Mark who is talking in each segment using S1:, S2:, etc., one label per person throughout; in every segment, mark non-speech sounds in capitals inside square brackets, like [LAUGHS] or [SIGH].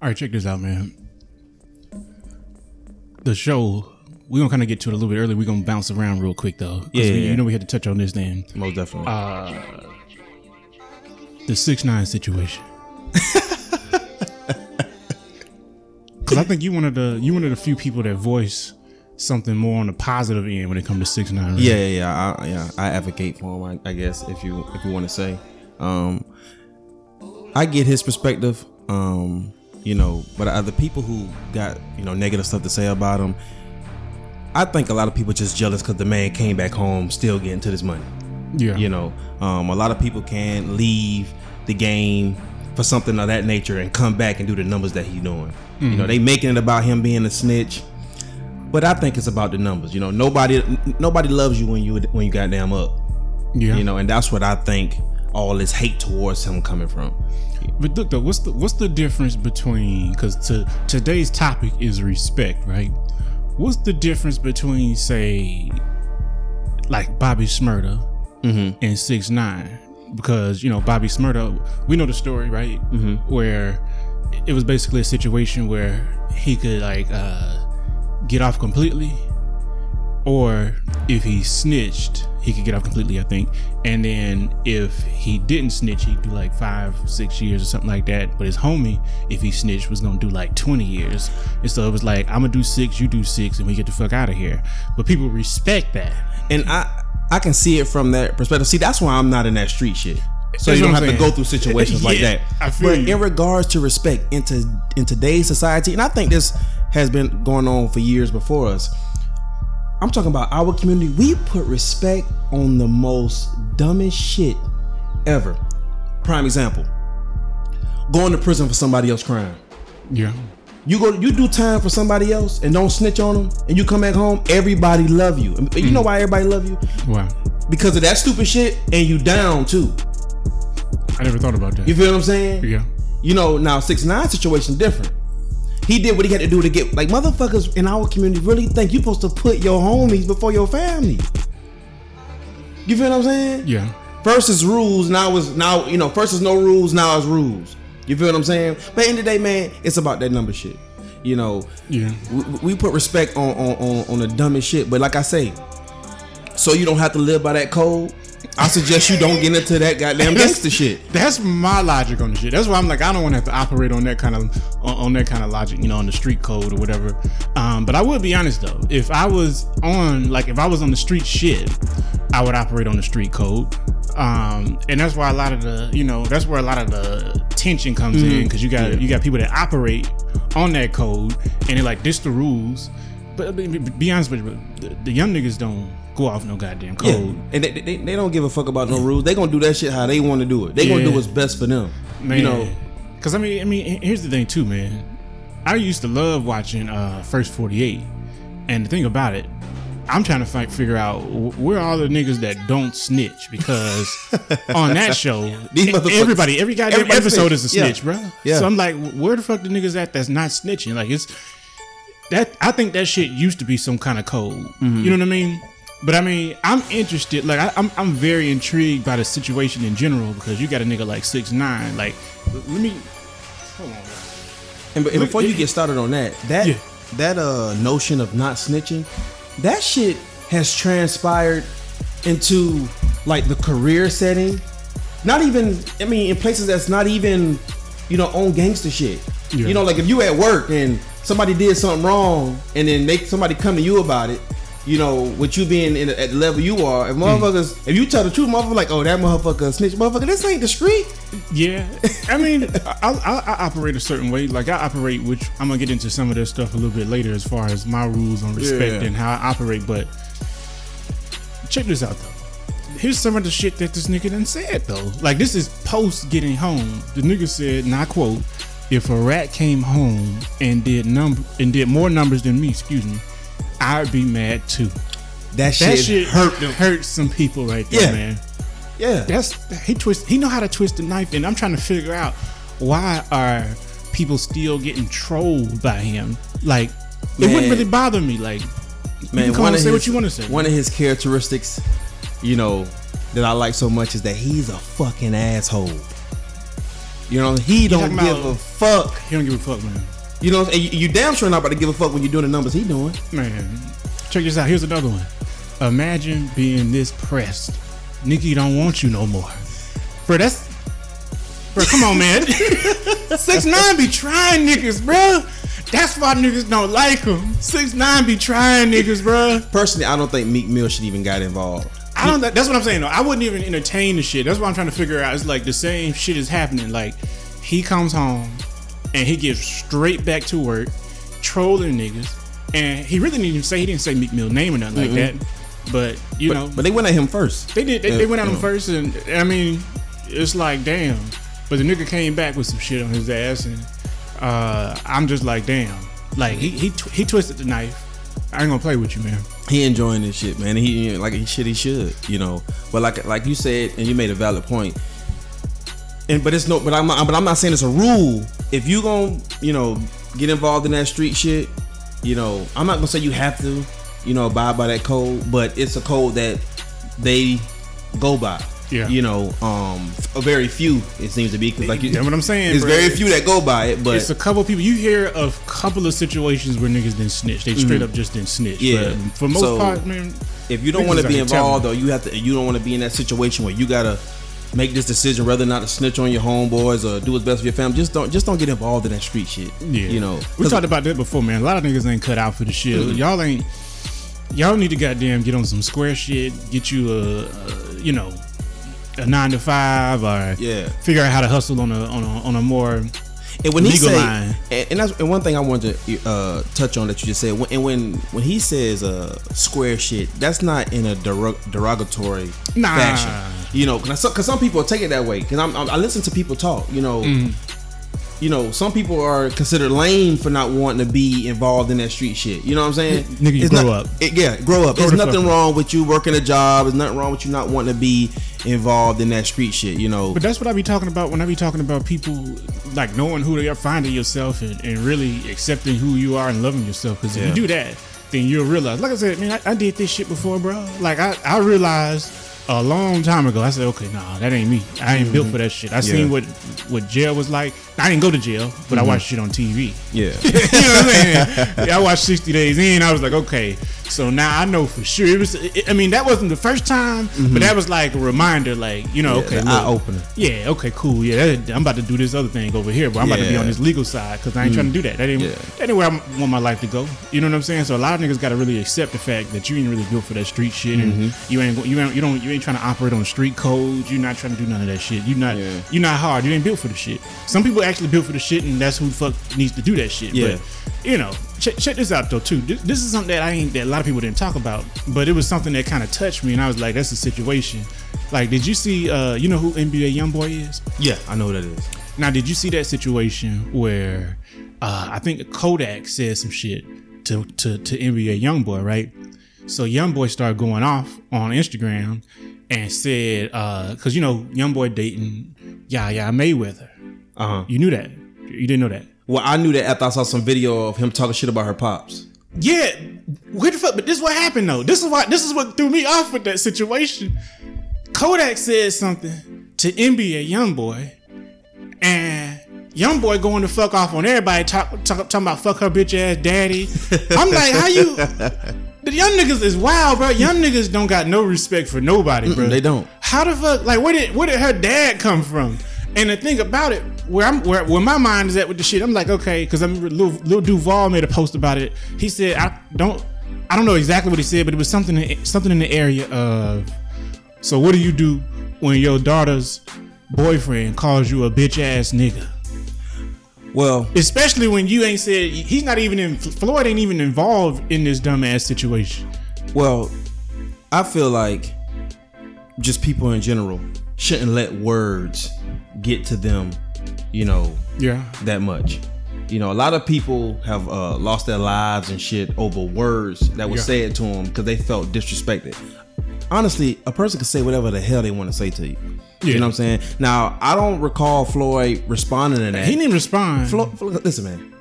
S1: All right, check this out, man. The show, we're gonna kind of get to it a little bit early. We're gonna bounce around real quick though.
S2: Yeah,
S1: we-
S2: yeah.
S1: You know we had to touch on this then.
S2: Most definitely.
S1: Uh, The six nine situation. [LAUGHS] Because I think you one of the you one of the few people that voice something more on the positive end when it comes to six nine. right?
S2: yeah, yeah, yeah. I, yeah, I advocate for him. I, I guess if you if you want to say, um, I get his perspective. Um, you know, but other people who got you know negative stuff to say about him, I think a lot of people just jealous because the man came back home still getting to this money.
S1: yeah.
S2: You know, um, a lot of people can't leave the game for something of that nature and come back and do the numbers that he's doing. You know, they making it about him being a snitch, but I think it's about the numbers. You know, nobody n- nobody loves you when you when you goddamn up.
S1: yeah.
S2: You know, and that's what I think all this hate towards him coming from.
S1: But look though, what's the what's the difference between because to today's topic is respect, right? What's the difference between say like Bobby Shmurda and six nine? Because you know Bobby Shmurda, we know the story, right? Mm-hmm. Where it was basically a situation where he could like uh, get off completely, or if he snitched, he could get off completely, I think. And then if he didn't snitch, he'd do like five, six years or something like that. But his homie, if he snitched, was gonna do like 20 years. And so it was like, I'm gonna do six, you do six, and we get the fuck out of here. But people respect that.
S2: And I I can see it from that perspective. See, that's why I'm not in that street shit. So
S1: That's
S2: you don't have
S1: I'm
S2: to go through situations [LAUGHS] like that.
S1: I feel
S2: but
S1: you.
S2: in regards to respect into in today's society, and I think this has been going on for years before us. I'm talking about our community. We put respect on the most dumbest shit ever. Prime example: going to prison for somebody else's crime.
S1: Yeah.
S2: You go, you do time for somebody else and don't snitch on them, and you come back home. Everybody love you. And You know mm. why everybody love you?
S1: Wow.
S2: Because of that stupid shit, and you down too.
S1: I never thought about that.
S2: You feel what I'm saying?
S1: yeah.
S2: You know, now six nine situation different. He did what he had to do to get like motherfuckers in our community really think you supposed to put your homies before your family. You feel what I'm saying?
S1: Yeah.
S2: First is rules, now is now you know. First is no rules, now is rules. You feel what I'm saying? But in the day, man, it's about that number shit. You know,
S1: Yeah.
S2: we, we put respect on, on on on the dumbest shit. But like I say, so you don't have to live by that code. I suggest you don't get into that goddamn gangster shit.
S1: That's my logic on the shit. That's why I'm like, I don't want to have to operate on that kind of on, on that kind of logic, you know, on the street code or whatever. Um, but I would be honest though, if I was on like if I was on the street shit, I would operate on the street code. Um, and that's why a lot of the, you know, that's where a lot of the tension comes in because you got you got people that operate on that code and they're like, this the rules. But be, be- be honest with you, the, the young niggas don't go off no goddamn
S2: Yeah.
S1: code.
S2: And they, they, they don't give a fuck about no rules. They gonna do that shit how they want to do it. They gonna do what's best for them.
S1: man.
S2: You know,
S1: because I mean, I mean, here's the thing too, man. I used to love watching uh First Forty Eight, and the thing about it, I'm trying to fight, figure out where all the niggas that don't snitch because [LAUGHS] on that show, everybody, every goddamn
S2: everybody
S1: episode
S2: snitch.
S1: is a
S2: Yeah.
S1: snitch, bro.
S2: Yeah.
S1: So I'm like, where the fuck the niggas at that's not snitching? Like it's that I think that shit used to be some kind of code.
S2: Mm-hmm.
S1: You know what I mean? But I mean, I'm interested. Like, I, I'm I'm very intrigued by the situation in general because you got a nigga like six nine. Like, let me hold on.
S2: and, and before you get started on that, that
S1: Yeah.
S2: that uh notion of not snitching, that shit has transpired into like the career setting. Not even, I mean, in places that's not even, you know, on gangster shit.
S1: Yeah.
S2: You know, like if you at work and somebody did something wrong, and then they somebody come to you about it. You know, with you being in, at the level you are, if
S1: Hmm.
S2: motherfuckers, if you tell the truth, motherfucker like, oh, that motherfucker snitch, motherfucker, this ain't the street.
S1: Yeah, I mean, [LAUGHS] I, I, I operate a certain way. Like I operate, which I'm gonna get into some of this stuff a little bit later, as far as my rules on respect
S2: Yeah.
S1: and how I operate. But check this out, though. Here's some of the shit that this nigga done said, though. Like this is post getting home. The nigga said, and I quote, "If a rat came home and did number and did more numbers than me, excuse me, I'd be mad too."
S2: That shit,
S1: That shit
S2: hurt
S1: hurt
S2: them.
S1: hurt some people right there,
S2: Yeah.
S1: man.
S2: Yeah,
S1: That's he twist. He know how to twist the knife, and I'm trying to figure out why are people still getting trolled by him. Like it wouldn't really bother me. Like
S2: man,
S1: you can come on and
S2: of
S1: say
S2: his,
S1: what you want to say.
S2: One of his characteristics, you know, that I like so much is that he's a fucking asshole. You know, he don't give
S1: about-
S2: a fuck.
S1: He don't give a fuck, man.
S2: You know, and you, you damn sure not about to give a fuck when you're doing the numbers he doing.
S1: Man, check this out. Here's another one. Imagine being this pressed. Nikki don't want you no more. Bro, that's. Bro, come on, man. [LAUGHS] Six nine be trying niggas, bro. That's why niggas don't like him. Six nine be trying niggas, bro.
S2: Personally, I don't think Meek Mill should even got involved.
S1: I don't. That's what I'm saying. Though I wouldn't even entertain the shit. That's what I'm trying to figure out. It's like the same shit is happening. Like he comes home and he gets straight back to work, trolling niggas, and he really didn't even say he didn't say Meek Mill name or nothing like that. But you know,
S2: But they went at him first.
S1: they did. They, they went at him
S2: yeah.
S1: first, and I mean, it's like damn. But the nigga came back with some shit on his ass, and uh, I'm just like damn. Like he he tw- he twisted the knife. I ain't gonna play with you, man.
S2: He enjoying this shit, man. He like he shit he should, you know. But like like you said, and you made a valid point. And but it's no, but I'm not, but I'm not saying it's a rule. If you gonna you know get involved in that street shit, you know, I'm not gonna say you have to, you know, abide by that code. But it's a code that they go by.
S1: Yeah.
S2: You know, um, a very few it seems to be because like you,
S1: That's what I'm saying,
S2: It's
S1: bro.
S2: very few that go by it, but
S1: it's a couple people. You hear of a couple of situations where niggas didn't snitch. They straight up just didn't snitch.
S2: Yeah.
S1: But for most
S2: So,
S1: part, man.
S2: if you don't want to be involved or you have to you don't want to be in that situation where you gotta make this decision whether or not to snitch on your homeboys or do what's best for your family just don't just don't get involved in that street shit
S1: Yeah,
S2: you know
S1: we talked about that before, man. A lot of niggas ain't cut out for the shit. Mm-hmm. Y'all ain't. Y'all need to goddamn get on some square shit. Get you a, a you know, a nine to five or
S2: Yeah.
S1: Figure out how to hustle on a on a on a more.
S2: And when he say and, and that's and one thing i wanted to uh, touch on that you just said when, and when when he says uh square shit that's not in a derog- derogatory
S1: Nah.
S2: fashion you know because some, people take it that way because I'm, I'm, i listen to people talk you know
S1: Mm.
S2: You know, some people are considered lame for not wanting to be involved in that street shit. You know what I'm saying?
S1: Nigga, you
S2: It's
S1: grow
S2: not-
S1: up.
S2: it- yeah, grow up.
S1: Grow
S2: There's nothing wrong with you working a job. There's nothing wrong with you not wanting to be involved in that street shit. You know,
S1: But that's what I be talking about when I be talking about people like knowing who they are, finding yourself, and, and really accepting who you are and loving yourself. Because if
S2: Yeah.
S1: you do that, then you'll realize. Like I said, man, I, I did this shit before, bro. Like I, I realized a long time ago. I said, okay, nah, that ain't me. I ain't built for that shit. I seen what what jail was like. I didn't go to jail, but I mm-hmm. watched shit on TV.
S2: yeah, [LAUGHS]
S1: you know what I'm saying? Yeah, I watched 60 Days In. I was like, okay, so now I know for sure. It was. It, I mean, that wasn't the first time, but that was like a reminder. Like, you know,
S2: Yeah,
S1: okay,
S2: the
S1: look,
S2: eye-opener.
S1: Yeah, okay, cool. Yeah, that, I'm about to do this other thing over here, but I'm about to be on this legal side because I ain't trying to do that. That ain't,
S2: Yeah.
S1: that ain't where I want my life to go. You know what I'm saying? So a lot of niggas got to really accept the fact that you ain't really built for that street shit,
S2: Mm-hmm.
S1: you ain't you ain't you don't you ain't trying to operate on street codes. You're not trying to do none of that shit. You're not
S2: Yeah.
S1: you're not hard. You ain't built for the shit. Some people actually built for the shit, and that's who the fuck needs to do that shit.
S2: Yeah.
S1: But you know, check, check this out though too. This, this is something that I ain't that a lot of people didn't talk about, but it was something that kind of touched me, and I was like, that's the situation. Like, did you see? uh You know who NBA YoungBoy is?
S2: yeah. I know what that is.
S1: Now, did you see that situation where uh, I think Kodak said some shit to to to NBA YoungBoy, right? So YoungBoy started going off on Instagram and said, because you know YoungBoy dating Yaya Mayweather.
S2: Uh huh.
S1: You knew that. You didn't know that.
S2: Well, I knew that after I saw some video of him talking shit about her pops.
S1: Yeah, what the fuck? But this is what happened though. This is why. This is what threw me off with that situation. Kodak said something to NBA YoungBoy, and YoungBoy going to fuck off on everybody, talk, talk, talking about fuck her bitch ass daddy. I'm like, how you? [LAUGHS] The young niggas is wild, bro. Young niggas don't got no respect for nobody, bro.
S2: they don't.
S1: How the fuck? Like, where did where did her dad come from? And the thing about it, where I'm where, where my mind is at with the shit, I'm like, okay, because I'm Lil, Lil Duval made a post about it. He said, I don't, I don't know exactly what he said, but it was something in- something in the area of. So what do you do when your daughter's boyfriend calls you a bitch ass nigga?
S2: Well,
S1: Especially when you ain't said he's not even in Floyd ain't even involved in this dumbass situation.
S2: well, I feel like just people in general shouldn't let words get to them, you know,
S1: Yeah.
S2: that much. You know, a lot of people have uh, lost their lives and shit over words that were
S1: Yeah.
S2: said to them because they felt disrespected. Honestly, a person can say whatever the hell they want to say to you.
S1: Yeah.
S2: You know what I'm saying? Now, I don't recall Floyd responding to that.
S1: He didn't respond.
S2: Floyd, Floyd, listen, man.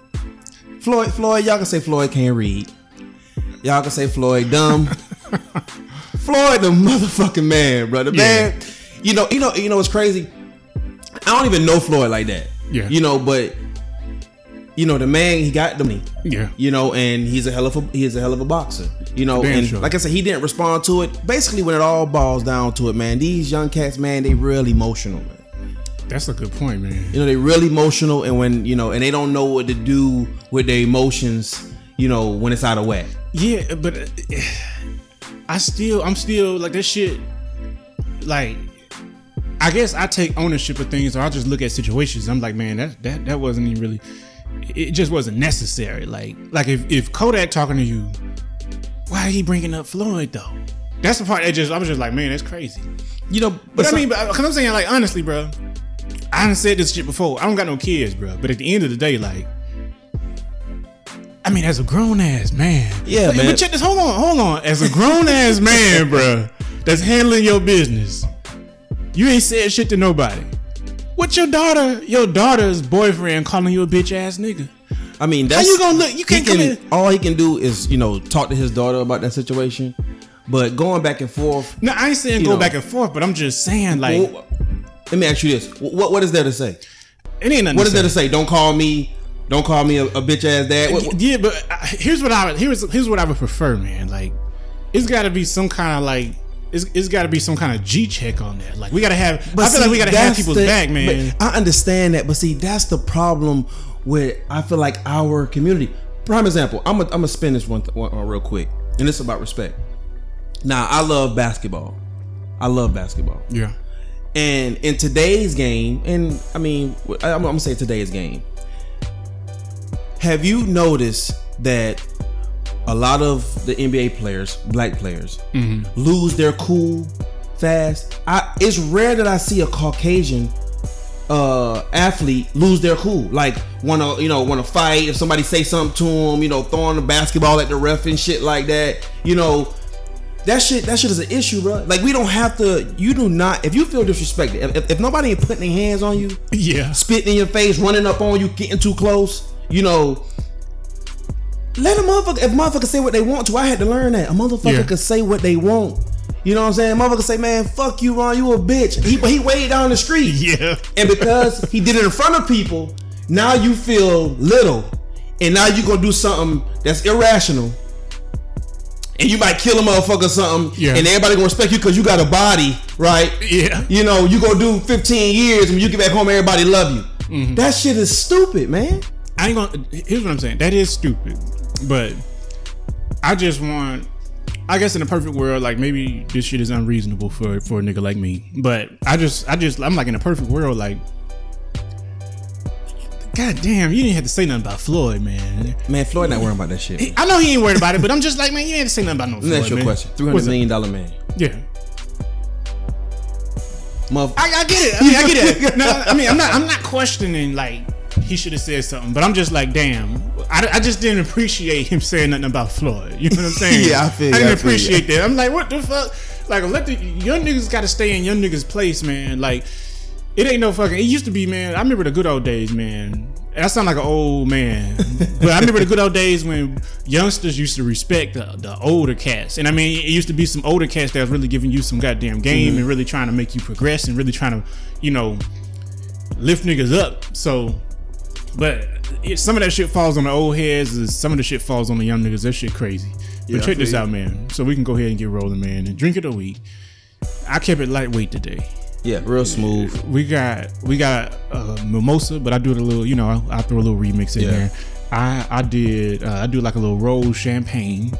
S2: Floyd, Floyd, y'all can say Floyd can't read. Y'all can say Floyd dumb. [LAUGHS] Floyd, the motherfucking man, brother,
S1: Yeah.
S2: man. You know, you know, you know. It's crazy. I don't even know Floyd like that.
S1: Yeah.
S2: You know, but you know the man he got the money.
S1: Yeah.
S2: You know, and he's a hell of a he's a hell of a boxer. You know,
S1: Damn
S2: and
S1: sure.
S2: like I said, he didn't respond to it. Basically, when it all boils down to it, man, these young cats, man, they real emotional, man.
S1: That's a good point, man.
S2: You know, they real emotional, and when you know, and they don't know what to do with their emotions. You know, when it's out of whack.
S1: Yeah, but uh, I still, I'm still like that shit. Like, I guess I take ownership of things, or I just look at situations. I'm like, man, that that that wasn't even really. It just wasn't necessary. Like, like if if Kodak talking to you, why are he bringing up Floyd though? That's the part that just I was just like, man, that's crazy.
S2: You know,
S1: But I
S2: some-
S1: mean, because uh, I'm saying like honestly, bro, I done said this shit before. I don't got no kids, bro. But at the end of the day, like. I mean, as a grown ass man,
S2: Yeah,
S1: But-
S2: man.
S1: But check this. Hold on, hold on. As a grown ass man, [LAUGHS] bro, that's handling your business, you ain't said shit to nobody. What your daughter, your daughter's boyfriend, calling you a bitch ass nigga?
S2: I mean,
S1: How
S2: that's
S1: you gonna look? You can't come
S2: can,
S1: in.
S2: All he can do is you know talk to his daughter about that situation, but going back and forth.
S1: No, I ain't saying go
S2: know.
S1: back and forth, but I'm just saying like
S2: Well, let me ask you this: what what is there to say?
S1: it ain't nothing.
S2: What is there to say? Don't call me. Don't call me a, a bitch ass dad. What- what-
S1: Yeah, but uh, here's what I would here's here's what I would prefer, man. Like, it's got to be some kind of like it's, it's got to be some kind of G check on that. Like, we got to have. I feel like we got to have people's
S2: the-
S1: back, man.
S2: I understand that, but see, that's the problem with I feel like our community. Prime example. I'm gonna I'm gonna spin this one, one uh, real quick, and it's about respect. Now, I love basketball. I love basketball.
S1: yeah,
S2: And in today's game, and I mean, I'm, I'm gonna say today's game. Have you noticed that a lot of the NBA players, black players, lose their cool fast? I, it's rare that I see a Caucasian uh athlete lose their cool. Like want to you know want to fight. If somebody say something to them you know throwing the basketball at the ref and shit like that you know that shit that shit is an issue bro like we don't have to you do not if you feel disrespected if, if, if nobody ain't putting their hands on you [LAUGHS]
S1: yeah,
S2: spitting in your face running up on you getting too close you know let a motherfucker if motherfuckers say what they want to i had to learn that a motherfucker
S1: Yeah.
S2: could say what they want you know what i'm saying motherfucker say man fuck you ron you a bitch he, but he way down the street [LAUGHS]
S1: yeah.
S2: and because he did it in front of people, now you feel little. And now you gonna do something that's irrational. And you might kill a motherfucker or something.
S1: Yeah.
S2: And everybody gonna respect you because you got a body, right?
S1: Yeah.
S2: You know, you gonna do 15 years and when you get back home, everybody love you.
S1: Mm-hmm.
S2: That shit is stupid, man.
S1: I ain't gonna. Here's what I'm saying. That is stupid, but I just want. I guess in a perfect world, like maybe this shit is unreasonable for for a nigga like me. But I just, I just, I'm like in a perfect world, like. God damn, you didn't have to say nothing about Floyd, man.
S2: Man, Floyd not worrying about that shit.
S1: I know he ain't worried about it, but I'm just like, man, you ain't to say nothing about no Floyd.
S2: ask you a
S1: man.
S2: question. Three hundred million dollar man.
S1: Yeah. I, I get it. I mean, I get it. [LAUGHS] No, I mean, I'm not. I'm not questioning like he should have said something, but I'm just like, damn. I, I just didn't appreciate him saying nothing about Floyd. You know what I'm [LAUGHS] saying?
S2: Yeah, I feel
S1: I
S2: you, I
S1: didn't
S2: feel you.
S1: appreciate that. I'm like, what the fuck? Like, let the young niggas got to stay in young niggas' place, man. Like, it ain't no fucking. It used to be, man. I remember the good old days, man. I sound like an old man, [LAUGHS] but I remember the good old days when youngsters used to respect the, the older cats. And I mean, it used to be some older cats that was really giving you some goddamn game
S2: Mm-hmm.
S1: and really trying to make you progress and really trying to, you know, lift niggas up. So, but it, some of that shit falls on the old heads. and Some of the shit falls on the young niggas. That shit crazy. But
S2: Yeah, I
S1: check this
S2: you.
S1: out, man. So we can go ahead and get rolling, man. And drink it a week. I kept it lightweight today.
S2: yeah, real smooth.
S1: We got we got uh, mimosa, but I do it a little. You know, I, I throw a little remix in
S2: Yeah.
S1: there. I I did uh, I do like a little rose champagne,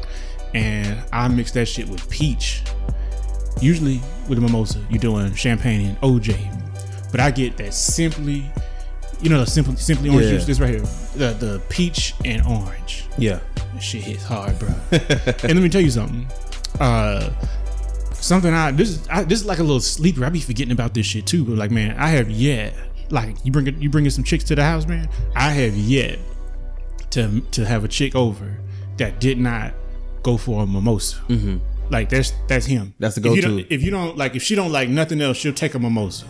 S1: and I mix that shit with peach. Usually with a mimosa, you're doing champagne and OJ, but I get that simply, you know, the simply simply orange
S2: Yeah.
S1: juice. This right here, the the peach and orange.
S2: Yeah.
S1: That shit hits hard, bro. and let me tell you something. Uh, something I this is I, this is like a little sleeper. I be forgetting about this shit too. But like, man, I have yet like you bring you bringing some chicks to the house, man. I have yet to to have a chick over that did not go for a mimosa. Mm-hmm. Like that's that's him.
S2: That's the
S1: If you
S2: go-to.
S1: If you don't like, if she don't like nothing else, she'll take a mimosa.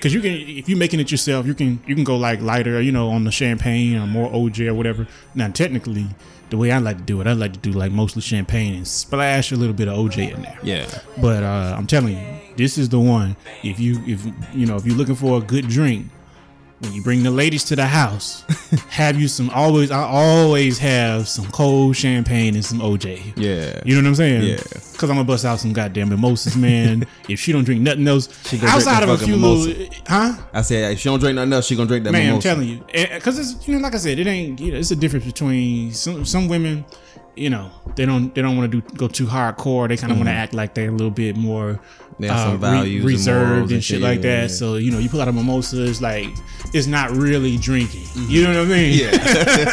S1: Cause you can, if you're making it yourself, you can you can go like lighter, you know, on the champagne or more OJ or whatever. Now, technically, the way I like to do it, I like to do like mostly champagne and splash a little bit of OJ in there.
S2: Yeah.
S1: But uh, I'm telling you, this is the one. If you if you know if you're looking for a good drink, when you bring the ladies to the house, [LAUGHS] have you some always I always have some cold champagne and some OJ.
S2: Yeah.
S1: You know what I'm saying?
S2: Yeah.
S1: Cause I'm gonna bust out some goddamn mimosas, man. [LAUGHS] if she don't drink nothing else,
S2: She gonna drink
S1: outside of a few
S2: mimosa.
S1: little, huh?
S2: I said if she don't drink nothing else, she gonna drink that
S1: Man, I'm telling you, because it's you know, like I said, it ain't. You know, it's a difference between some some women. You know, they don't they don't want to do go too hardcore. They kind of want to act like they're a little bit more
S2: Mm-hmm. They have some
S1: re-
S2: values and
S1: reserved and,
S2: and
S1: shit like that.
S2: yeah.
S1: So you know, you pull out a mimosa, it's like it's not really drinking. You know what I mean?
S2: Mm-hmm.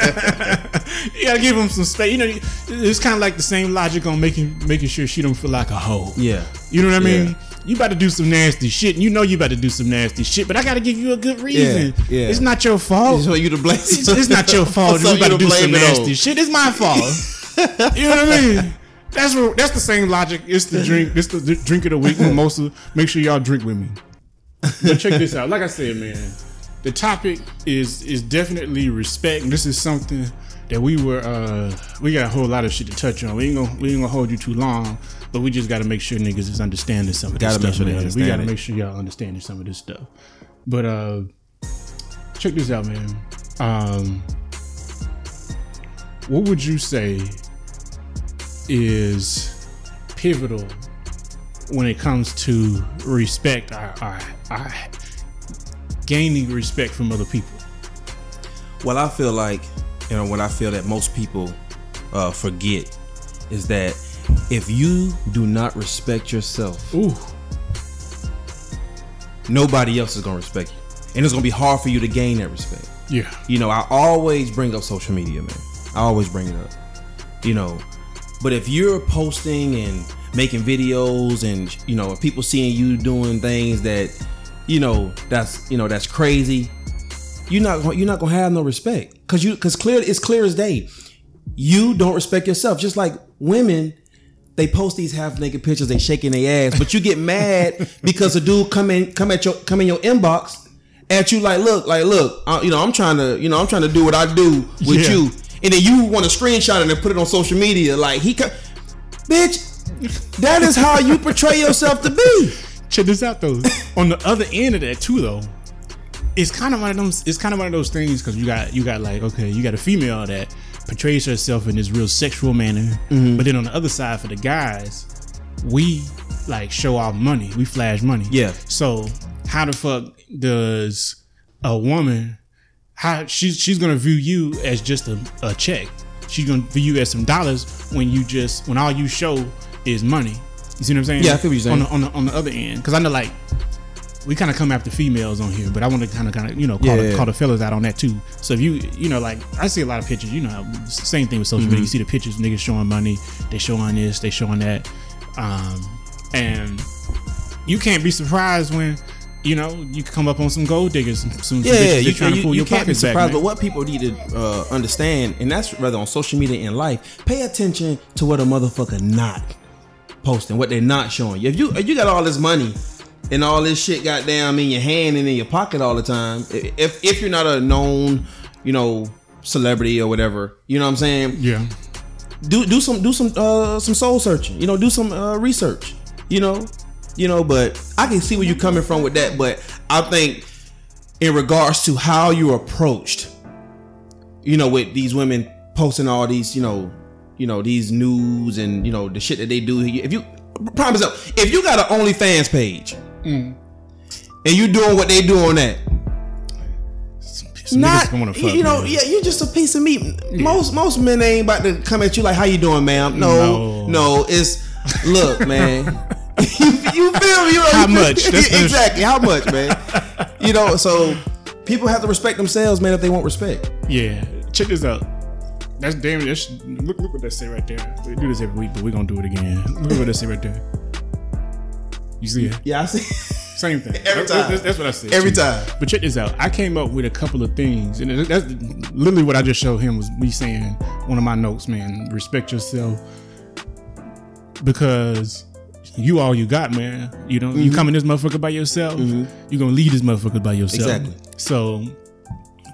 S2: Yeah. [LAUGHS]
S1: you gotta give them some space. You know, it's kind of like the same logic on making making sure she don't feel like a hoe.
S2: yeah.
S1: You know what I mean?
S2: Yeah.
S1: You about to do some nasty shit, and you know you about to do some nasty shit, but I got to give you a good reason.
S2: yeah.
S1: It's not your fault.
S2: So you to blame.
S1: It's, it's not your [LAUGHS] fault. You about to do some
S2: blame it on.
S1: nasty shit. It's my [LAUGHS] fault. you know what I mean? That's what, that's the same logic. It's the drink. It's the d- drink of the week. Mimosa. Make sure y'all drink with me. But check this out. Like I said, man, the topic is is definitely respect. This is something that we were uh we got a whole lot of shit to touch on. We ain't gonna we ain't gonna hold you too long, but we just gotta make sure niggas is understanding some of this
S2: Gotta
S1: stuff.
S2: make sure they
S1: man. We gotta
S2: it.
S1: make sure y'all understanding some of this stuff. But uh check this out, man. Um what would you say is pivotal when it comes to respect our, our, our gaining respect from other people
S2: Well, I feel like, you know, what I feel that most people uh, forget is that if you do not respect yourself,
S1: ooh
S2: nobody else is gonna respect you, and it's gonna be hard for you to gain that respect.
S1: yeah
S2: You know, I always bring up social media, man. I always bring it up. You know, but if you're posting and making videos and you know people seeing you doing things that you know that's you know that's crazy, you're not you're not gonna have no respect because you because clear it's clear as day. You don't respect yourself, just like women. They post these half naked pictures, they shaking their ass, but you get mad [LAUGHS] because a dude come in come at your come in your inbox at you like, look, like, look, uh, you know, I'm trying to, you know, I'm trying to do what I do with
S1: Yeah.
S2: you, and then you want to screenshot it and put it on social media, like he, co- bitch, that is how you portray yourself to be.
S1: check this out though [LAUGHS] on the other end of that too though it's kind of one of those it's kind of one of those things because you got you got like okay you got a female that portrays herself in this real sexual manner
S2: Mm-hmm.
S1: but then on the other side for the guys we like show off money we flash money
S2: Yeah.
S1: so how the fuck does a woman how she's she's gonna view you as just a, a check she's gonna view you as some dollars when you just when all you show is money you see what i'm saying
S2: Yeah, I feel what you're saying.
S1: on the, on the, on the other end because i know like we kind of come after females on here, but I want to kind of, kind of, you know, call,
S2: Yeah,
S1: the,
S2: yeah.
S1: call the fellas out on that too. So if you, you know, like I see a lot of pictures, you know, how- same thing with social
S2: Mm-hmm.
S1: media. You see the pictures, niggas showing money, they showing this, they showing that, um, and you can't be surprised when, you know, you come up on some gold diggers, some
S2: Yeah, yeah, you,
S1: trying
S2: you,
S1: to pull
S2: you
S1: your
S2: can't be
S1: pockets back.
S2: surprised.
S1: man.
S2: But what people need to uh, understand, and that's rather on social media and life, pay attention to what a motherfucker not posting, what they're not showing you. If you if you got all this money and all this shit got goddamn in your hand and in your pocket all the time, if if you're not a known, you know, celebrity or whatever, you know what I'm saying?
S1: yeah,
S2: do do some do some uh some soul searching you know do some uh research you know you know but i can see where you're coming from with that but i think in regards to how you're approached you know with these women posting all these you know you know these news and you know the shit that they do. If you promise example if you got an onlyfans page and you doing what they do on that
S1: some
S2: not you know yeah you're just a piece of meat. Most most men ain't about to come at you like how you doing ma'am? No
S1: No.
S2: no, it's look man [LAUGHS] you, you feel me know,
S1: How much? [LAUGHS]
S2: Exactly how much man you know so people have to respect themselves man if they want respect
S1: Yeah, check this out. That's damn. That's, look, look what that say right there. We do this every week, but we're gonna do it again. Look at what that say right there. You see it?
S2: yeah i see [LAUGHS]
S1: Same thing.
S2: Every
S1: That-
S2: time.
S1: That's, that's what I said.
S2: Every time.
S1: But check this out. I came up with a couple of things, and that's literally what I just showed him was me saying one of my notes, man. Respect yourself because you all you got, man. You know, you mm-hmm. come in this motherfucker by yourself. Mm-hmm. you're gonna lead this motherfucker by yourself.
S2: Exactly.
S1: So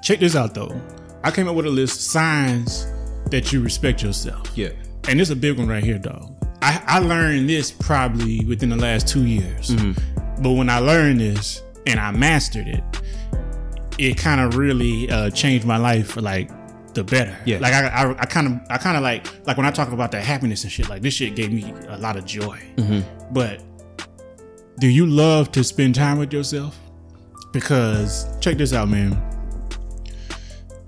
S1: check this out though. I came up with a list signs that you respect yourself.
S2: yeah
S1: And this is a big one right here, dog. I, I learned this probably within the last two years. Mm-hmm. But when I learned this and I mastered it, it kind of really uh, changed my life for like the better.
S2: Yeah.
S1: Like I, I, I kind of, I kind of like, like when I talk about that happiness and shit. Like this shit gave me a lot of joy.
S2: Mm-hmm.
S1: But do you love to spend time with yourself? Because check this out, man.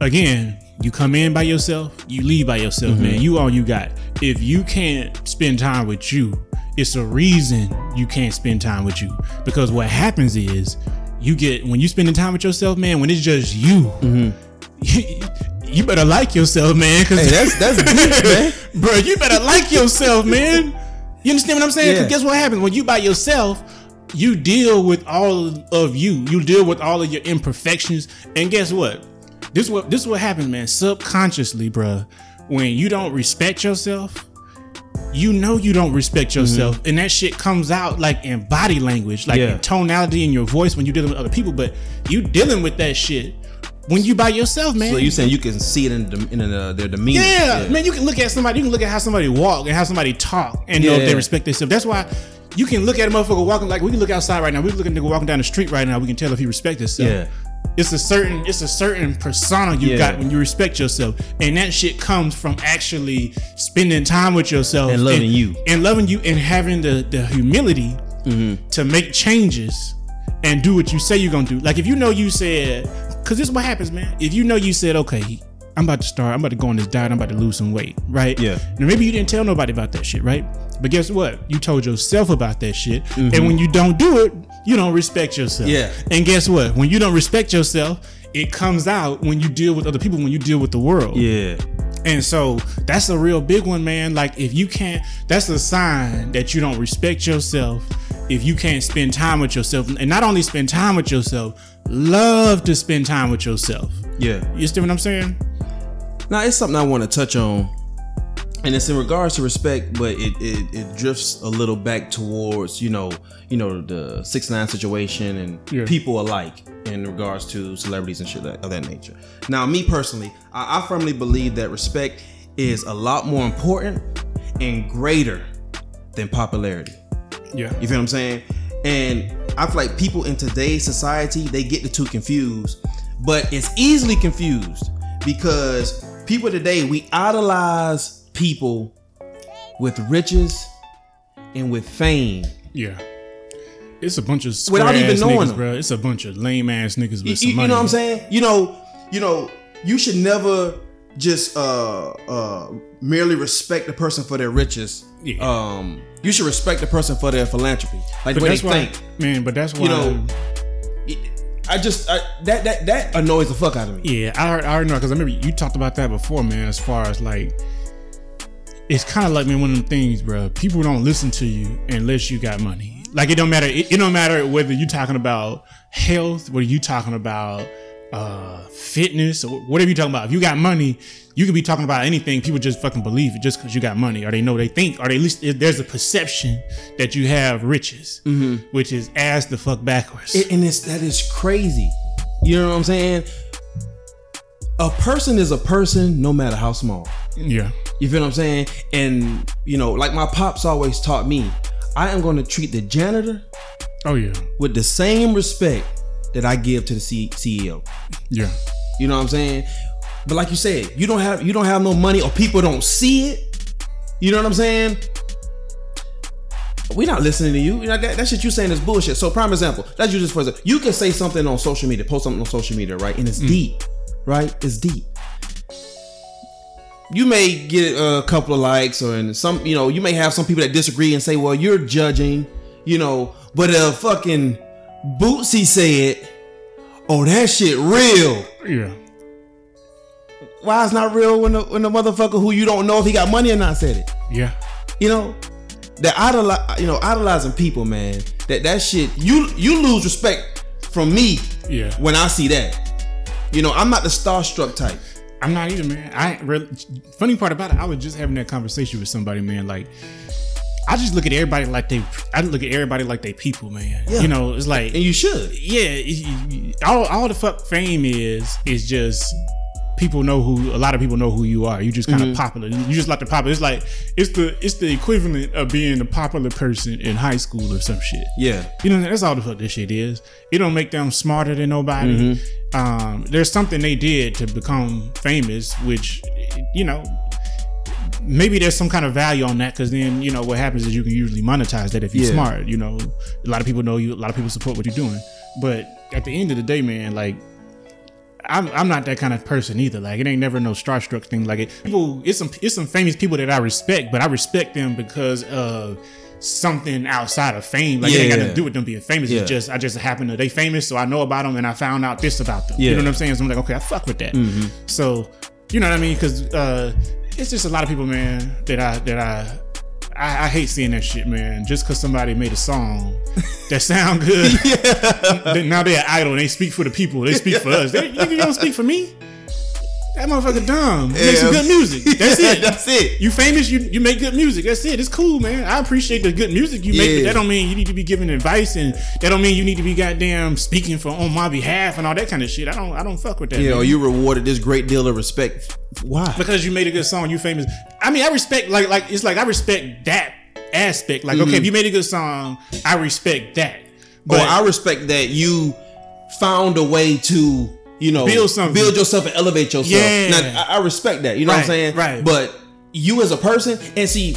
S1: Again, you come in by yourself, you leave by yourself, man. You all you got. If you can't spend time with you, it's a reason you can't spend time with you. Because what happens is you get when you spending time with yourself, man. When it's just you, [LAUGHS] you, better like yourself, man. Cause
S2: Hey, that's that's deep, man. [LAUGHS]
S1: bro, you better like yourself, man. You understand what I'm saying?
S2: Yeah.
S1: guess what happens when you by yourself? You deal with all of you. You deal with all of your imperfections, and guess what? This what this what happens, man. Subconsciously, bro, when you don't respect yourself, you know you don't respect mm-hmm. yourself, and that shit comes out like in body language, like
S2: Yeah.
S1: in tonality in your voice when you're dealing with other people. But you dealing with that shit when you by yourself, man.
S2: So you saying you can see it in, the, in uh, their demeanor?
S1: Yeah, man, you can look at somebody, you can look at how somebody walk and how somebody talk and know if they respect themselves. That's why you can look at a motherfucker walking like we can look outside right now. We look at a nigga walking down the street right now. We can tell if he respect himself.
S2: Yeah.
S1: It's a certain it's a certain persona you
S2: Yeah.
S1: got when you respect yourself. And that shit comes from actually spending time with yourself
S2: And loving you.
S1: And loving you and having the the humility
S2: Mm-hmm.
S1: to make changes and do what you say you're gonna do. Like if you know you said, because this is what happens, man. If you know you said, okay, I'm about to start, I'm about to go on this diet, I'm about to lose some weight, right?
S2: Yeah.
S1: And maybe you didn't tell nobody about that shit, right? But guess what? You told yourself about that shit,
S2: Mm-hmm.
S1: and when you don't do it, you don't respect yourself.
S2: Yeah.
S1: And guess what? When you don't respect yourself, it comes out when you deal with other people, when you deal with the world.
S2: Yeah.
S1: And so that's a real big one, man. Like if you can't, that's a sign that you don't respect yourself. If you can't spend time with yourself, and not only spend time with yourself, love to spend time with yourself.
S2: Yeah.
S1: You understand what I'm saying?
S2: Now it's something I want to touch on, and it's in regards to respect, but it, it it drifts a little back towards you know you know the six nine situation and
S1: Yeah.
S2: people alike in regards to celebrities and shit of that nature. Now, me personally, I, I firmly believe that respect is a lot more important and greater than popularity.
S1: Yeah.
S2: You feel what I'm saying? And I feel like people in today's society, they get the two confused. But it's easily confused because people today, we idolize people with riches and with fame.
S1: Yeah. It's a bunch of
S2: Without even knowing
S1: niggas,
S2: them.
S1: bro. It's a bunch of lame ass niggas with
S2: You,
S1: some
S2: you
S1: money.
S2: know what I'm saying? You know, you know, you should never just uh uh merely respect the person for their riches.
S1: Yeah.
S2: Um you should respect the person for their philanthropy. Like
S1: But
S2: the way they
S1: why,
S2: think.
S1: man. But that's why,
S2: You know, I just I, that that that annoys the fuck out of me.
S1: Yeah, I already, I already know because I remember you talked about that before, man. As far as like, it's kind of like man, one of them things, bro. People don't listen to you unless you got money. Like it don't matter. It, it don't matter whether you're talking about health, whether you talking about uh fitness, or whatever you talking about. If you got money, you could be talking about anything. People just fucking believe it just because you got money, or they know they think, or they at least there's a perception that you have riches, which is ass the fuck backwards.
S2: It- and it's that is crazy. You know what I'm saying? A person is a person no matter how small.
S1: yeah,
S2: You feel what I'm saying? And you know, like my pops always taught me, I am going to treat the janitor
S1: oh yeah,
S2: with the same respect that I give to the C- CEO.
S1: yeah.
S2: You know what I'm saying? But like you said, you don't have you don't have no money or people don't see it. You know what I'm saying? We're not listening to you. You know that, that shit you saying is bullshit. So prime example, let's use this for example. You can say something on social media, post something on social media, right? And it's mm. deep, right? It's deep. You may get a couple of likes, or in some, you know, you may have some people that disagree and say, "Well, you're judging," you know. But a fucking Bootsy said, "Oh, that shit real."
S1: Yeah.
S2: Why it's not real when the when the motherfucker who you don't know if he got money or not said it?
S1: Yeah.
S2: You know, that idolize, you know, idolizing people, man. That that shit, you you lose respect from me
S1: Yeah.
S2: when I see that. You know, I'm not the starstruck type.
S1: I'm not either, man. I really. Funny part about it, I was just having that conversation with somebody, man. Like, I just look at everybody like they. I look at everybody like they people, man.
S2: Yeah.
S1: You know, it's like,
S2: And you should.
S1: yeah, it- all all the fuck fame is is just people know who a lot of people know who you are. You just kind of
S2: Mm-hmm.
S1: popular. You just like the popular. It's like it's the it's the equivalent of being a popular person in high school or some shit.
S2: Yeah.
S1: You know, that's all the fuck this shit is. It don't make them smarter than nobody.
S2: Mm-hmm.
S1: Um, there's something they did to become famous, which, you know, maybe there's some kind of value on that because then, you know, what happens is you can usually monetize that if you're
S2: Yeah.
S1: smart. You know, a lot of people know you, a lot of people support what you're doing. But at the end of the day, man, like, I'm, I'm not that kind of person either. Like it ain't never no starstruck thing. Like it, people, it's some it's some famous people that I respect, but I respect them because of something outside of fame. Like it ain't got
S2: Yeah.
S1: to do with them being famous.
S2: Yeah.
S1: It's just I just happen to they famous, so I know about them and I found out this about them. You know what I'm saying? So I'm like, okay, I fuck with that. Mm-hmm. So you know what I mean? Because uh, it's just a lot of people, man, that I that I. I, I hate seeing that shit, man. Just because somebody made a song [LAUGHS] that sound good, they- now they're an idol and they speak for the people. They speak for us. They, you don't speak for me. That motherfucker dumb. You Make some good music. [LAUGHS] That's it.
S2: That's it.
S1: You famous. You you make good music. That's it. It's cool, man. I appreciate the good music you make, but that don't mean you need to be giving advice, and that don't mean you need to be goddamn speaking for on my behalf and all that kind of shit. I don't I don't fuck with that.
S2: Yeah, or you rewarded this great deal of respect. Why?
S1: because you made a good song, you famous. I mean, I respect like like it's like I respect that aspect. Like, okay, mm-hmm. if you made a good song, I respect that. Oh, but
S2: or I respect that you found a way to, you know,
S1: Build something.
S2: build yourself and elevate yourself.
S1: Yeah.
S2: Now, I, I respect that. You know what I'm saying?
S1: right.
S2: But you as a person, and see,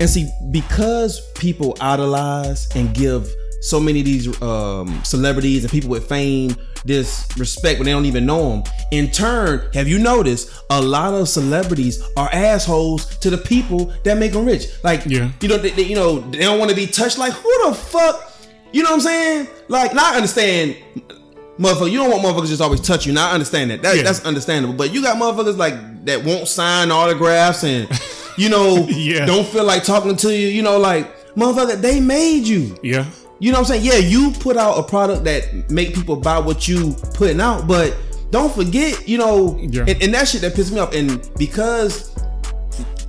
S2: and see, because people idolize and give so many of these um, celebrities and people with fame this respect when they don't even know them. In turn, have you noticed a lot of celebrities are assholes to the people that make them rich? Like,
S1: Yeah.
S2: you know, they, they- you know, they don't want to be touched. Like, who the fuck? You know what I'm saying? Like, now I understand, motherfucker. You don't want motherfuckers just always touch you. Now I understand that. that
S1: Yeah.
S2: That's understandable. But you got motherfuckers like that won't sign autographs and [LAUGHS] you know
S1: Yeah.
S2: don't feel like talking to you. You know, like motherfucker, they made you.
S1: yeah,
S2: You know what I'm saying? Yeah, you put out a product that make people buy what you putting out, but don't forget, you know,
S1: Yeah.
S2: and, and that shit that pisses me off. And because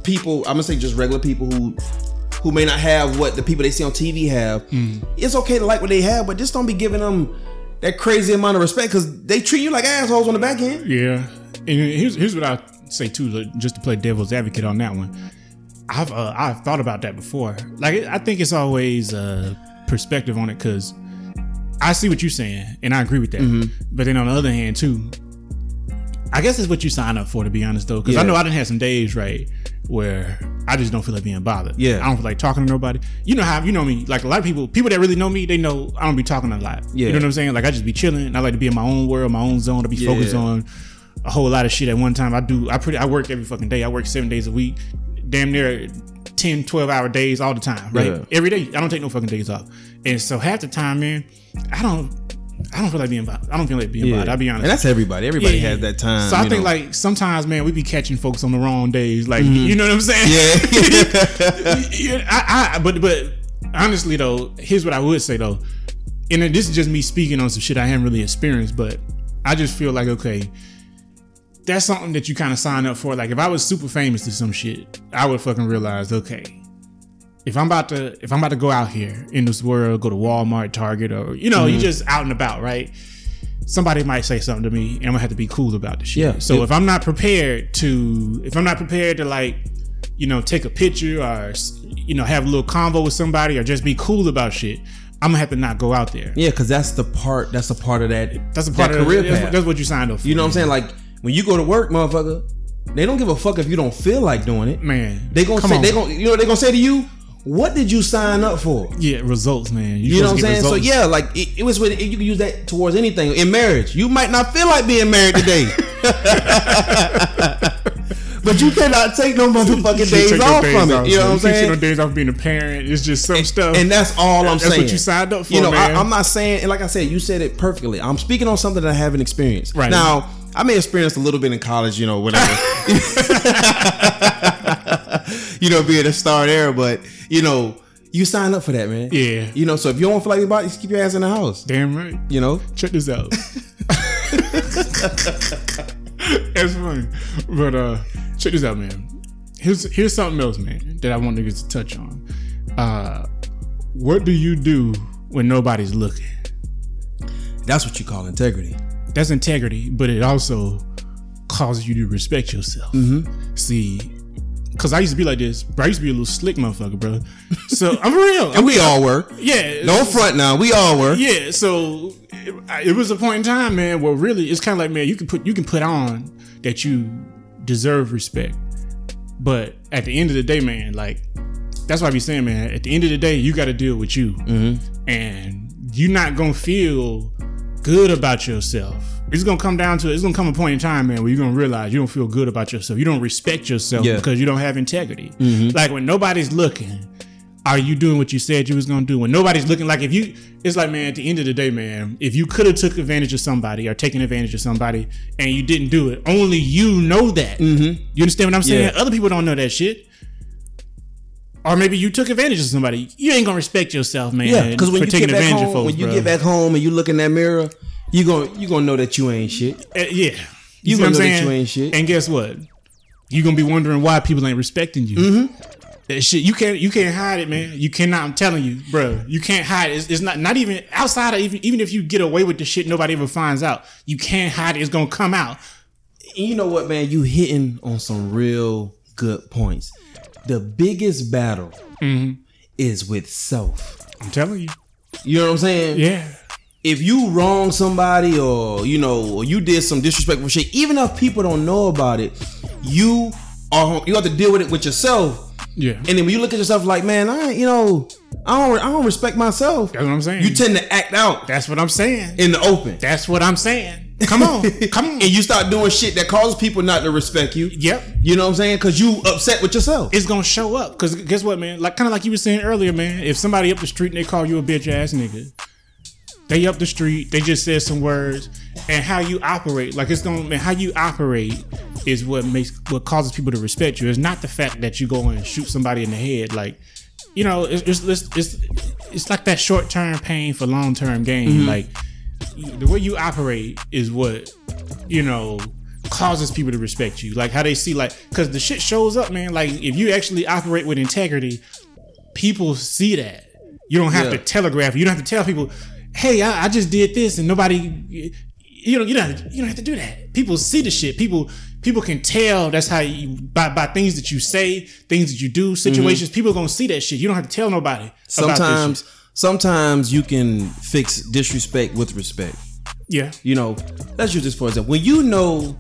S2: people, I'm gonna say just regular people who who may not have what the people they see on TV have,
S1: Mm.
S2: it's okay to like what they have, but just don't be giving them that crazy amount of respect because they treat you like assholes on the back end.
S1: yeah. And here's here's what I say too, just to play devil's advocate on that one. I've uh, I've thought about that before. Like I think it's always uh, perspective on it because I see what you're saying and I agree with that.
S2: Mm-hmm.
S1: But then on the other hand too, I guess it's what you sign up for to be honest though. Because I know I didn't have some days right where I just don't feel like being bothered.
S2: Yeah.
S1: I don't feel like talking to nobody. You know how you know me. Like a lot of people, people that really know me, they know I don't be talking a lot.
S2: Yeah.
S1: You know what I'm saying? Like I just be chilling. I like to be in my own world, my own zone. To be
S2: Yeah.
S1: focused on a whole lot of shit at one time. I do. I pretty. I work every fucking day. I work seven days a week. Damn near 10, 12 hour days all the time. Right.
S2: Yeah.
S1: Every day. I don't take no fucking days off. And so half the time, man, I don't. I don't feel like being bothered. I don't feel like being bothered. I'll be honest.
S2: And that's everybody. Everybody
S1: Yeah.
S2: has that time.
S1: So I think
S2: know.
S1: like sometimes, man, we be catching folks on the wrong days. Like mm-hmm. you know what I'm saying?
S2: yeah. [LAUGHS]
S1: Yeah, I, I, but but honestly though, here's what I would say though, and this is just me speaking on some shit I haven't really experienced, but I just feel like okay, that's something that you kind of sign up for. Like if I was super famous to some shit, I would fucking realize okay, if I'm about to if I'm about to go out here in this world, go to Walmart, Target, or you know, you mm-hmm. just out and about, right? Somebody might say something to me, and I'm gonna have to be cool about the shit.
S2: Yeah.
S1: So
S2: Yeah.
S1: if I'm not prepared to, if I'm not prepared to like, you know, take a picture or you know have a little convo with somebody or just be cool about shit, I'm gonna have to not go out there.
S2: yeah, because that's the part. That's a part of that.
S1: That's a part
S2: that
S1: of
S2: career
S1: the, that's,
S2: path.
S1: what- that's what you signed up for.
S2: You know what I'm saying? Like when you go to work, motherfucker, they don't give a fuck if you don't feel like doing it.
S1: man.
S2: They gonna
S1: come
S2: say
S1: on.
S2: they gonna you know they gonna say to you. What did you sign up for?
S1: yeah results, man.
S2: You know what I'm
S1: supposed to get
S2: saying? So yeah, like it, it was with you can use that towards anything in marriage. You might not feel like being married today, [LAUGHS] [LAUGHS] but you cannot take no motherfucking days off
S1: days
S2: from
S1: off,
S2: it. You know what I'm
S1: You
S2: saying?
S1: no days off being a parent. It's just some stuff.
S2: And that's all I'm
S1: That's
S2: saying.
S1: what you signed up for,
S2: You know,
S1: man.
S2: I, I'm not saying, and like I said, you said it perfectly. I'm speaking on something that I haven't experienced.
S1: Right.
S2: now, I may experience a little bit in college, you know, whatever. [LAUGHS] you know, being a star there, but you know, you sign up for that, man.
S1: Yeah.
S2: You know, so if you don't feel like it, just keep your ass in the house.
S1: Damn right.
S2: You know.
S1: Check this out. [LAUGHS] That's funny. But uh check this out, man. Here's here's something else, man, that I want niggas to touch on. Uh what do you do when nobody's looking?
S2: That's what you call integrity.
S1: That's integrity, but it also causes you to respect yourself.
S2: Mm-hmm.
S1: See, because I used to be like this, bro. I used to be a little slick motherfucker, bro. So I'm real. [LAUGHS]
S2: And we all were.
S1: yeah.
S2: No front now. We all were.
S1: Yeah, so it, it was a point in time, man, where really it's kind of like, man, you can put you can put on that you deserve respect, but at the end of the day, man, like that's why I be saying, man, at the end of the day, you got to deal with you, mm-hmm. and you're not gonna feel good about yourself. It's gonna come down to it's gonna come a point in time, man, where you're gonna realize you don't feel good about yourself. You don't respect yourself
S2: Yeah.
S1: because you don't have integrity. Mm-hmm. Like when nobody's looking, are you doing what you said you was gonna do? When nobody's looking, like if you, it's like man, at the end of the day, man, if you could have took advantage of somebody or taken advantage of somebody and you didn't do it, only you know that. Mm-hmm. You understand what I'm saying?
S2: Yeah.
S1: Other people don't know that shit. Or maybe you took advantage of somebody. You ain't gonna respect yourself, man.
S2: Yeah, because when
S1: for
S2: you
S1: taking
S2: get back
S1: advantage
S2: home,
S1: folks,
S2: when you
S1: bro.
S2: get back home and you look in that mirror, you going you gonna know that you ain't shit.
S1: Uh, yeah.
S2: You
S1: what
S2: gonna
S1: I'm
S2: that
S1: saying?
S2: you ain't shit.
S1: And guess what? You are gonna be wondering why people ain't respecting you.
S2: Mm-hmm.
S1: That shit, you can't you can't hide it, man. You cannot. I'm telling you, bro. You can't hide it. It's, it's not not even outside of even even if you get away with the shit, nobody ever finds out. You can't hide it. It's gonna come out.
S2: You know what, man? You hitting on some real good points. The biggest battle
S1: Mm-hmm.
S2: is with self.
S1: I'm telling you.
S2: You know what I'm saying?
S1: Yeah.
S2: If you wrong somebody or you know, or you did some disrespectful shit, even if people don't know about it, you are you have to deal with it with yourself.
S1: Yeah.
S2: And then when you look at yourself like, man, I you know, I don't I don't respect myself.
S1: That's what I'm saying.
S2: You tend to act out
S1: That's what I'm saying.
S2: in the open.
S1: That's what I'm saying. Come on. [LAUGHS] Come on.
S2: and you start doing shit that causes people not to respect you.
S1: Yep.
S2: You know what I'm saying? Because you upset with yourself.
S1: it's gonna show up. Cause guess what, man? Like kind of like you were saying earlier, man. If somebody up the street and they call you a bitch ass nigga, they up the street, they just said some words, and how you operate, like it's gonna man, how you operate is what makes what causes people to respect you. It's not the fact that you go and shoot somebody in the head, like. You know, it's it's it's, it's, it's like that short term pain for long term gain. Mm-hmm. Like the way you operate is what you know causes people to respect you like how they see like because the shit shows up man like if you actually operate with integrity people see that you don't have
S2: Yeah.
S1: to telegraph you don't have to tell people hey I, I just did this and nobody you know you don't have to, you don't have to do that people see the shit people people can tell that's how you by, by things that you say things that you do mm-hmm. situations people are gonna see that shit you don't have to tell nobody.
S2: Sometimes, sometimes you can fix disrespect with respect.
S1: yeah
S2: You know, let's use this for example. When you know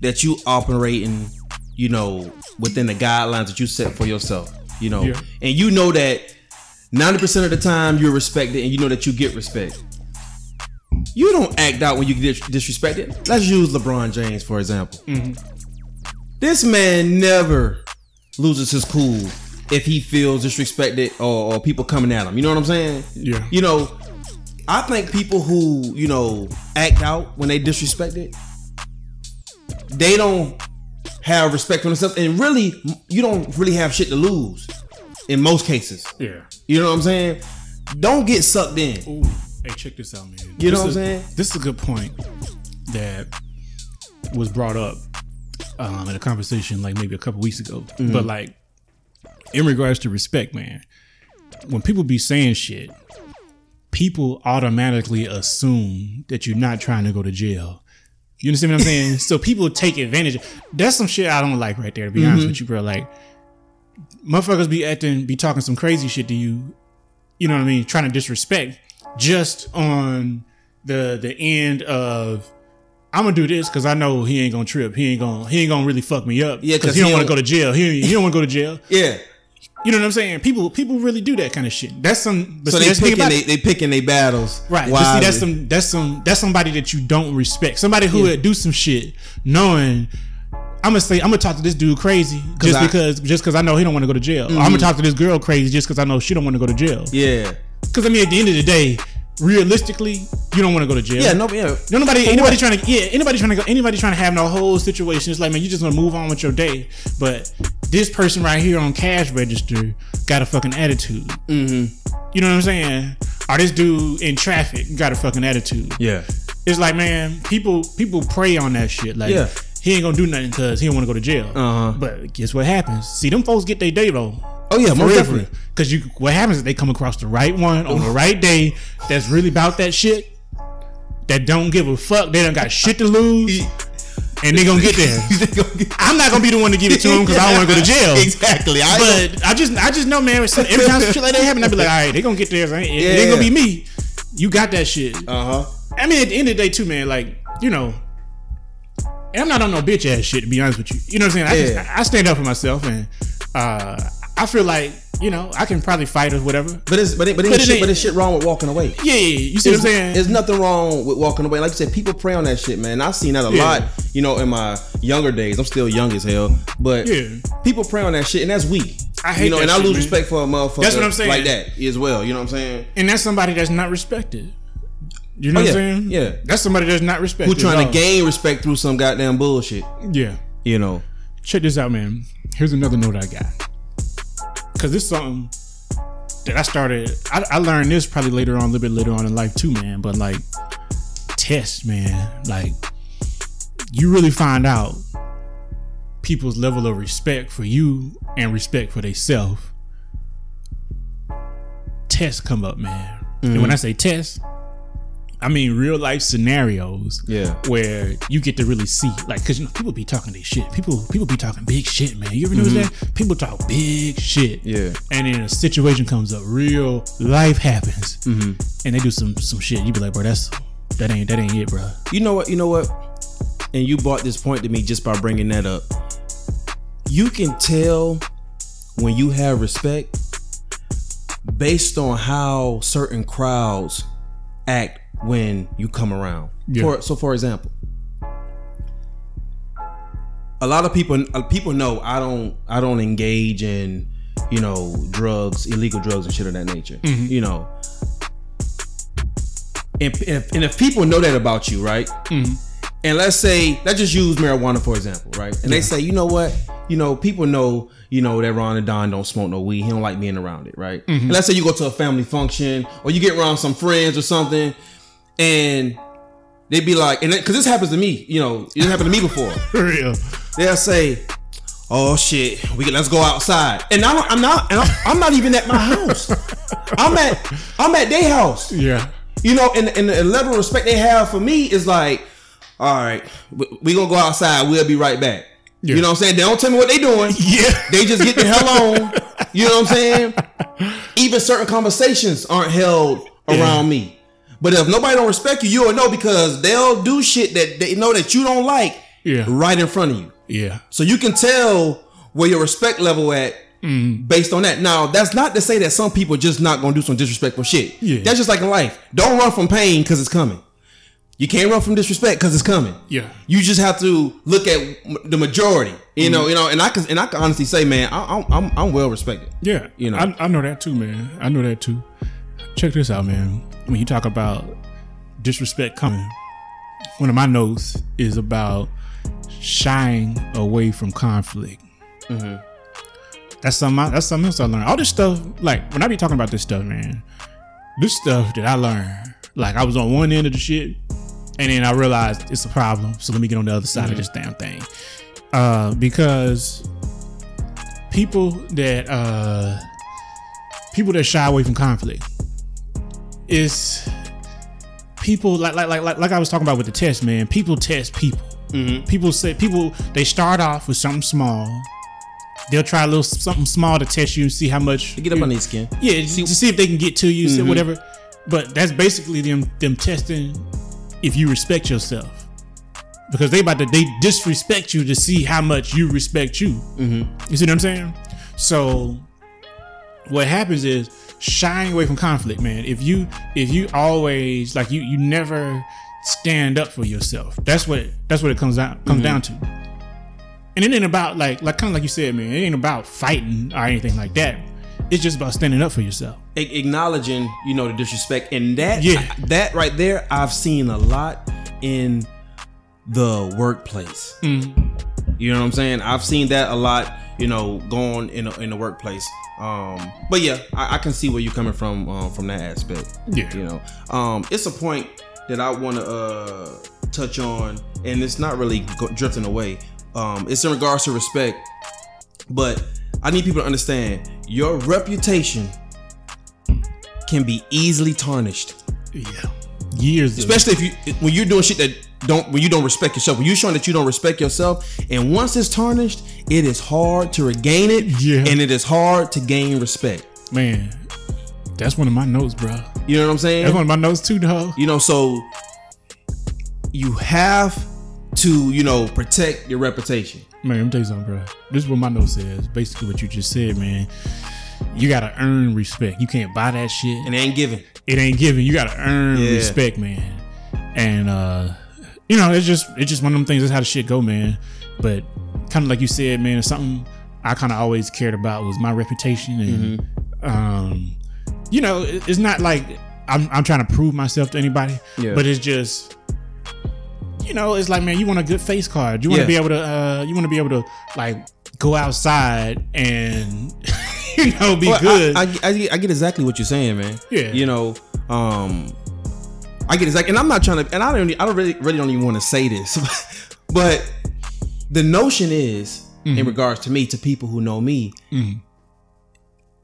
S2: that you operating, you know, within the guidelines that you set for yourself, you know,
S1: Yeah.
S2: and you know that ninety percent of the time you're respected, and you know that you get respect. You don't act out when you get disrespected. Let's use LeBron James for example. Mm-hmm. This man never loses his cool if he feels disrespected or, or people coming at him. You know what I'm saying?
S1: Yeah.
S2: You know, I think people who you know act out when they disrespected, they don't have respect for themselves, and really, you don't really have shit to lose in most cases.
S1: yeah
S2: You know what I'm saying? Don't get sucked in.
S1: Ooh, hey, check this out, man.
S2: You know what I'm saying?
S1: This is a good point that was brought up um, in a conversation like maybe a couple weeks ago.
S2: Mm-hmm.
S1: But like in regards to respect, man, when people be saying shit, people automatically assume that you're not trying to go to jail. You understand what I'm saying? [LAUGHS] so people take advantage. That's some shit I don't like right there. To be honest
S2: Mm-hmm.
S1: with you, bro, like motherfuckers be acting, be talking some crazy shit to you. You know what I mean? Trying to disrespect just on the the end of I'm gonna do this because I know he ain't gonna trip. He ain't gonna he ain't gonna really fuck me up.
S2: Yeah,
S1: because he
S2: he
S1: don't want to go to jail. He, he don't want to go to jail. [LAUGHS]
S2: Yeah.
S1: You know what I'm saying? People people really do that kind of shit. That's some.
S2: So
S1: see,
S2: they
S1: that's the thing
S2: picking they, they picking their battles.
S1: Right. But see, that's some that's some that's somebody that you don't respect. Somebody who would do some shit knowing I'm gonna say I'm gonna talk to this dude crazy just
S2: I- Mm-hmm.
S1: because just because I know he don't want to go to jail. Or I'm gonna talk to this girl crazy just because I know she don't want to go to jail.
S2: Yeah.
S1: Because I mean, at the end of the day, realistically, you don't want to go to jail.
S2: Yeah. No. Yeah.
S1: No, nobody,
S2: For
S1: anybody
S2: what?
S1: trying to, yeah, anybody trying to go, anybody trying to have no whole situation. It's like, man, you just gonna move on with your day. But this person right here on cash register got a fucking attitude. Mm-hmm. You know what I'm saying? Or this dude in traffic got a fucking attitude.
S2: Yeah.
S1: It's like, man, people people prey on that shit. Like,
S2: Yeah.
S1: He ain't gonna do nothing because he don't want to go to jail.
S2: Uh-huh.
S1: But guess what happens? See, them folks get their day though.
S2: Oh yeah. Most definitely.
S1: Because you, what happens is they come across the right one on the right day that's really about that shit. That don't give a fuck. They don't got shit to lose. [LAUGHS] and they gonna get there. [LAUGHS] I'm not gonna be the one to give it to them because I don't want to go to jail. [LAUGHS]
S2: Exactly. I
S1: But I just, I just know, man. Every time some shit like that happen, I be like, all right, they gonna get theirs. It ain't, it ain't gonna be me. You got that shit.
S2: uh huh.
S1: I mean, at the end of the day, too, man. Like, you know, and I'm not on no bitch ass shit. To be honest with you, you know what I'm saying. I,
S2: Yeah.
S1: just, I stand up for myself, and uh, I feel like you know I can probably fight or whatever.
S2: But it's but it, but, it
S1: But it
S2: shit, but it's shit wrong with walking away.
S1: Yeah, yeah, yeah. you see what I'm saying?
S2: There's nothing wrong with walking away. Like you said, people prey on that shit, man. I've seen that a
S1: Yeah.
S2: lot, you know, in my younger days. I'm still young as hell, but
S1: Yeah.
S2: people prey on that shit, and that's weak.
S1: I hate that.
S2: you know, and I lose
S1: man.
S2: respect for a motherfucker.
S1: That's what I'm saying.
S2: Like that as well. You know what I'm saying?
S1: and that's somebody that's not respected. You know
S2: Oh,
S1: what
S2: yeah,
S1: I'm saying?
S2: yeah.
S1: That's somebody that's not respected.
S2: Who trying to gain respect through some goddamn bullshit?
S1: Yeah.
S2: You know.
S1: Check this out, man. Here's another note I got. Cause this is something that I started. I, I learned this probably later on, a little bit later on in life too, man. But like, test, man. Like, you really find out people's level of respect for you and respect for themselves. Tests come up, man. And when mm-hmm. I say test, I mean real life scenarios
S2: Yeah.
S1: where you get to really see, like, because you know people be talking their shit. People people be talking big shit, man. You ever notice that? People talk big shit.
S2: Yeah.
S1: And then a situation comes up, real life happens,
S2: Mm-hmm.
S1: and they do some some shit. You be like, bro, that's that ain't that ain't it, bro.
S2: You know what? You know what? And you brought this point to me just by bringing that up. You can tell when you have respect based on how certain crowds act when you come around.
S1: Yeah.
S2: For, so, for example, a lot of people uh, people know I don't I don't engage in you know drugs, illegal drugs and shit of that nature. Mm-hmm. You know, and if, and if people know that about you, right? Mm-hmm. And let's say, let's just use marijuana for example, right? And they say, you know what? You know, people know, you know, that Ron Da Don don't smoke no weed. He don't like being around it, right? Mm-hmm. And let's say you go to a family function or you get around some friends or something, and they'd be like, and because this happens to me, you know, it happened to me before. [LAUGHS]
S1: For real.
S2: They'll say, "Oh shit, we can, let's go outside," and I'm, I'm not, and I'm, I'm not even at my house. I'm at, I'm at their house.
S1: Yeah.
S2: You know, and, and the level of respect they have for me is like, all right, we, gonna go outside. We'll be right back.
S1: Yeah.
S2: You know what I'm saying? They don't tell me what they're doing. [LAUGHS]
S1: Yeah.
S2: They just get the hell on. You know what I'm saying? Even certain conversations aren't held around me. But if nobody don't respect you, you'll know because they'll do shit that they know that you don't like
S1: Yeah.
S2: right in front of you.
S1: Yeah.
S2: So you can tell where your respect level at
S1: Mm-hmm.
S2: based on that. Now, that's not to say that some people just not gonna do some disrespectful shit.
S1: Yeah.
S2: That's just like in life. Don't run from pain because it's coming. You can't run from disrespect because it's coming.
S1: Yeah.
S2: You just have to look at the majority. You know, you know, and I can and I can honestly say, man, I, I'm I'm I'm well respected.
S1: Yeah,
S2: You know.
S1: I, I know that too, man. I know that too. Check this out, man. When you talk about disrespect coming, one of my notes is about shying away from conflict. That's something. I, that's something else I learned. All this stuff, like when I be talking about this stuff, man, this stuff that I learned, like I was on one end of the shit, and then I realized it's a problem. So let me get on the other side of this damn thing, uh, because people that uh people that shy away from conflict is people like like like like, like I was talking about with the test, man. People test people. Mm-hmm. People say people they start off with something small. They'll try a little something small to test you and see how much
S2: Get up on their skin.
S1: yeah, to see if they can get to you, see mm-hmm. whatever. But that's basically them them testing if you respect yourself, because they about to they disrespect you to see how much you respect you. Mm-hmm. You see what I'm saying? So what happens is shying away from conflict, man. If you if you always like you you never stand up for yourself. That's what that's what it comes out comes down to. And it ain't about like like kind of like you said, man. It ain't about fighting or anything like that. It's just about standing up for yourself.
S2: A- acknowledging, you know, the disrespect, and that,
S1: Yeah.
S2: that right there, I've seen a lot in the workplace.
S1: Mm-hmm.
S2: You know what I'm saying? I've seen that a lot, you know, going in the, in the workplace. Um, but yeah, I, I can see where you're coming from um, from that aspect.
S1: Yeah.
S2: You know, um, it's a point that I want to uh, touch on, and it's not really go- drifting away. Um, it's in regards to respect, but I need people to understand your reputation can be easily tarnished.
S1: Yeah. years,
S2: especially if you when you're doing shit that don't when you don't respect yourself. When you're showing that you don't respect yourself, and once it's tarnished, it is hard to regain it,
S1: Yeah.
S2: and it is hard to gain respect.
S1: man. That's one of my notes, bro.
S2: You know what I'm saying?
S1: That's one of my notes too, dog.
S2: You know, so you have to, you know, protect your reputation.
S1: Man, let me tell you something, bro. This is what my note says. Basically, what you just said, man. You gotta earn respect. You can't buy that shit.
S2: And it ain't given.
S1: it ain't given. You gotta earn
S2: Yeah.
S1: respect, man. And uh, you know, it's just it's just one of them things. That's how the shit go, man. But kind of like you said, man, something I kind of always cared about was my reputation, and
S2: Mm-hmm.
S1: um, you know, it's not like I'm I'm trying to prove myself to anybody,
S2: Yeah.
S1: but it's just. You know, it's like, man, you want a good face card. You want to
S2: Yeah.
S1: be able to, uh, you want to be able to, like, go outside and, [LAUGHS] you know, be
S2: Well,
S1: good.
S2: I, I, I get exactly what you're saying, man.
S1: Yeah.
S2: You know, um, I get it exactly, and I'm not trying to, and I don't, I don't really, really don't even want to say this, [LAUGHS] but the notion is,
S1: Mm-hmm.
S2: in regards to me, to people who know me,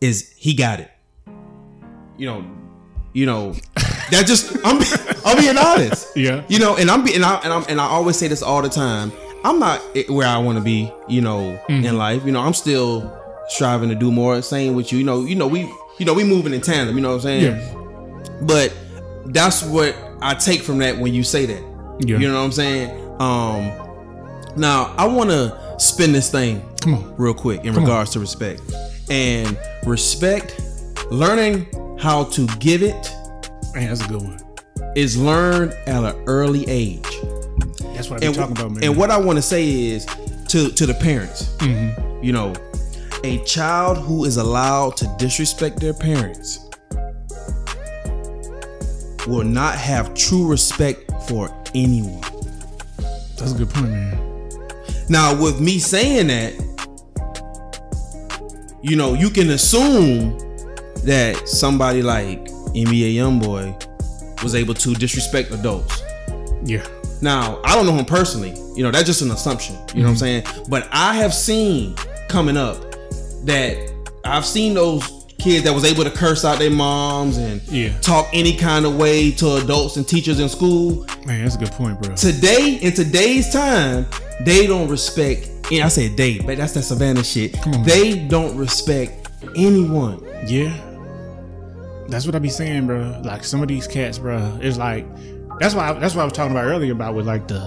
S2: is he got it. You know, you know, that just I'm, I'm being honest. [LAUGHS]
S1: yeah.
S2: You know, and I'm being, and I, and I'm, and I always say this all the time. I'm not where I want to be, you know,
S1: Mm-hmm.
S2: in life. You know, I'm still striving to do more. Same with you. You know, you know, we, you know, we moving in tandem. You know what I'm saying?
S1: Yeah.
S2: But that's what I take from that when you say that.
S1: Yeah.
S2: You know what I'm saying? Um, now I want to spin this thing
S1: Come on.
S2: real quick in
S1: Come on.
S2: regards to respect and respect. Learning how to give it
S1: Man, that's a good one.
S2: is learned at an early age.
S1: That's what
S2: I'm
S1: talking about, man.
S2: and what I want to say is to to the parents,
S1: Mm-hmm.
S2: you know, a child who is allowed to disrespect their parents will not have true respect for anyone.
S1: That's a good point, man.
S2: Now, with me saying that, you know, you can assume that somebody like NBA YoungBoy was able to disrespect adults.
S1: Yeah.
S2: Now, I don't know him personally. You know, that's just an assumption. You know what I'm mm-hmm. saying? But I have seen coming up that I've seen those kids that was able to curse out their moms and
S1: Yeah.
S2: talk any kind of way to adults and teachers in school.
S1: Man, that's a good point, bro.
S2: Today, in today's time, they don't respect. And I said they, but that's that Savannah shit.
S1: Come on.
S2: They don't respect anyone.
S1: Yeah. That's what I be saying, bro. Like some of these cats, bro. It's like that's why that's what I was talking about earlier about with like the.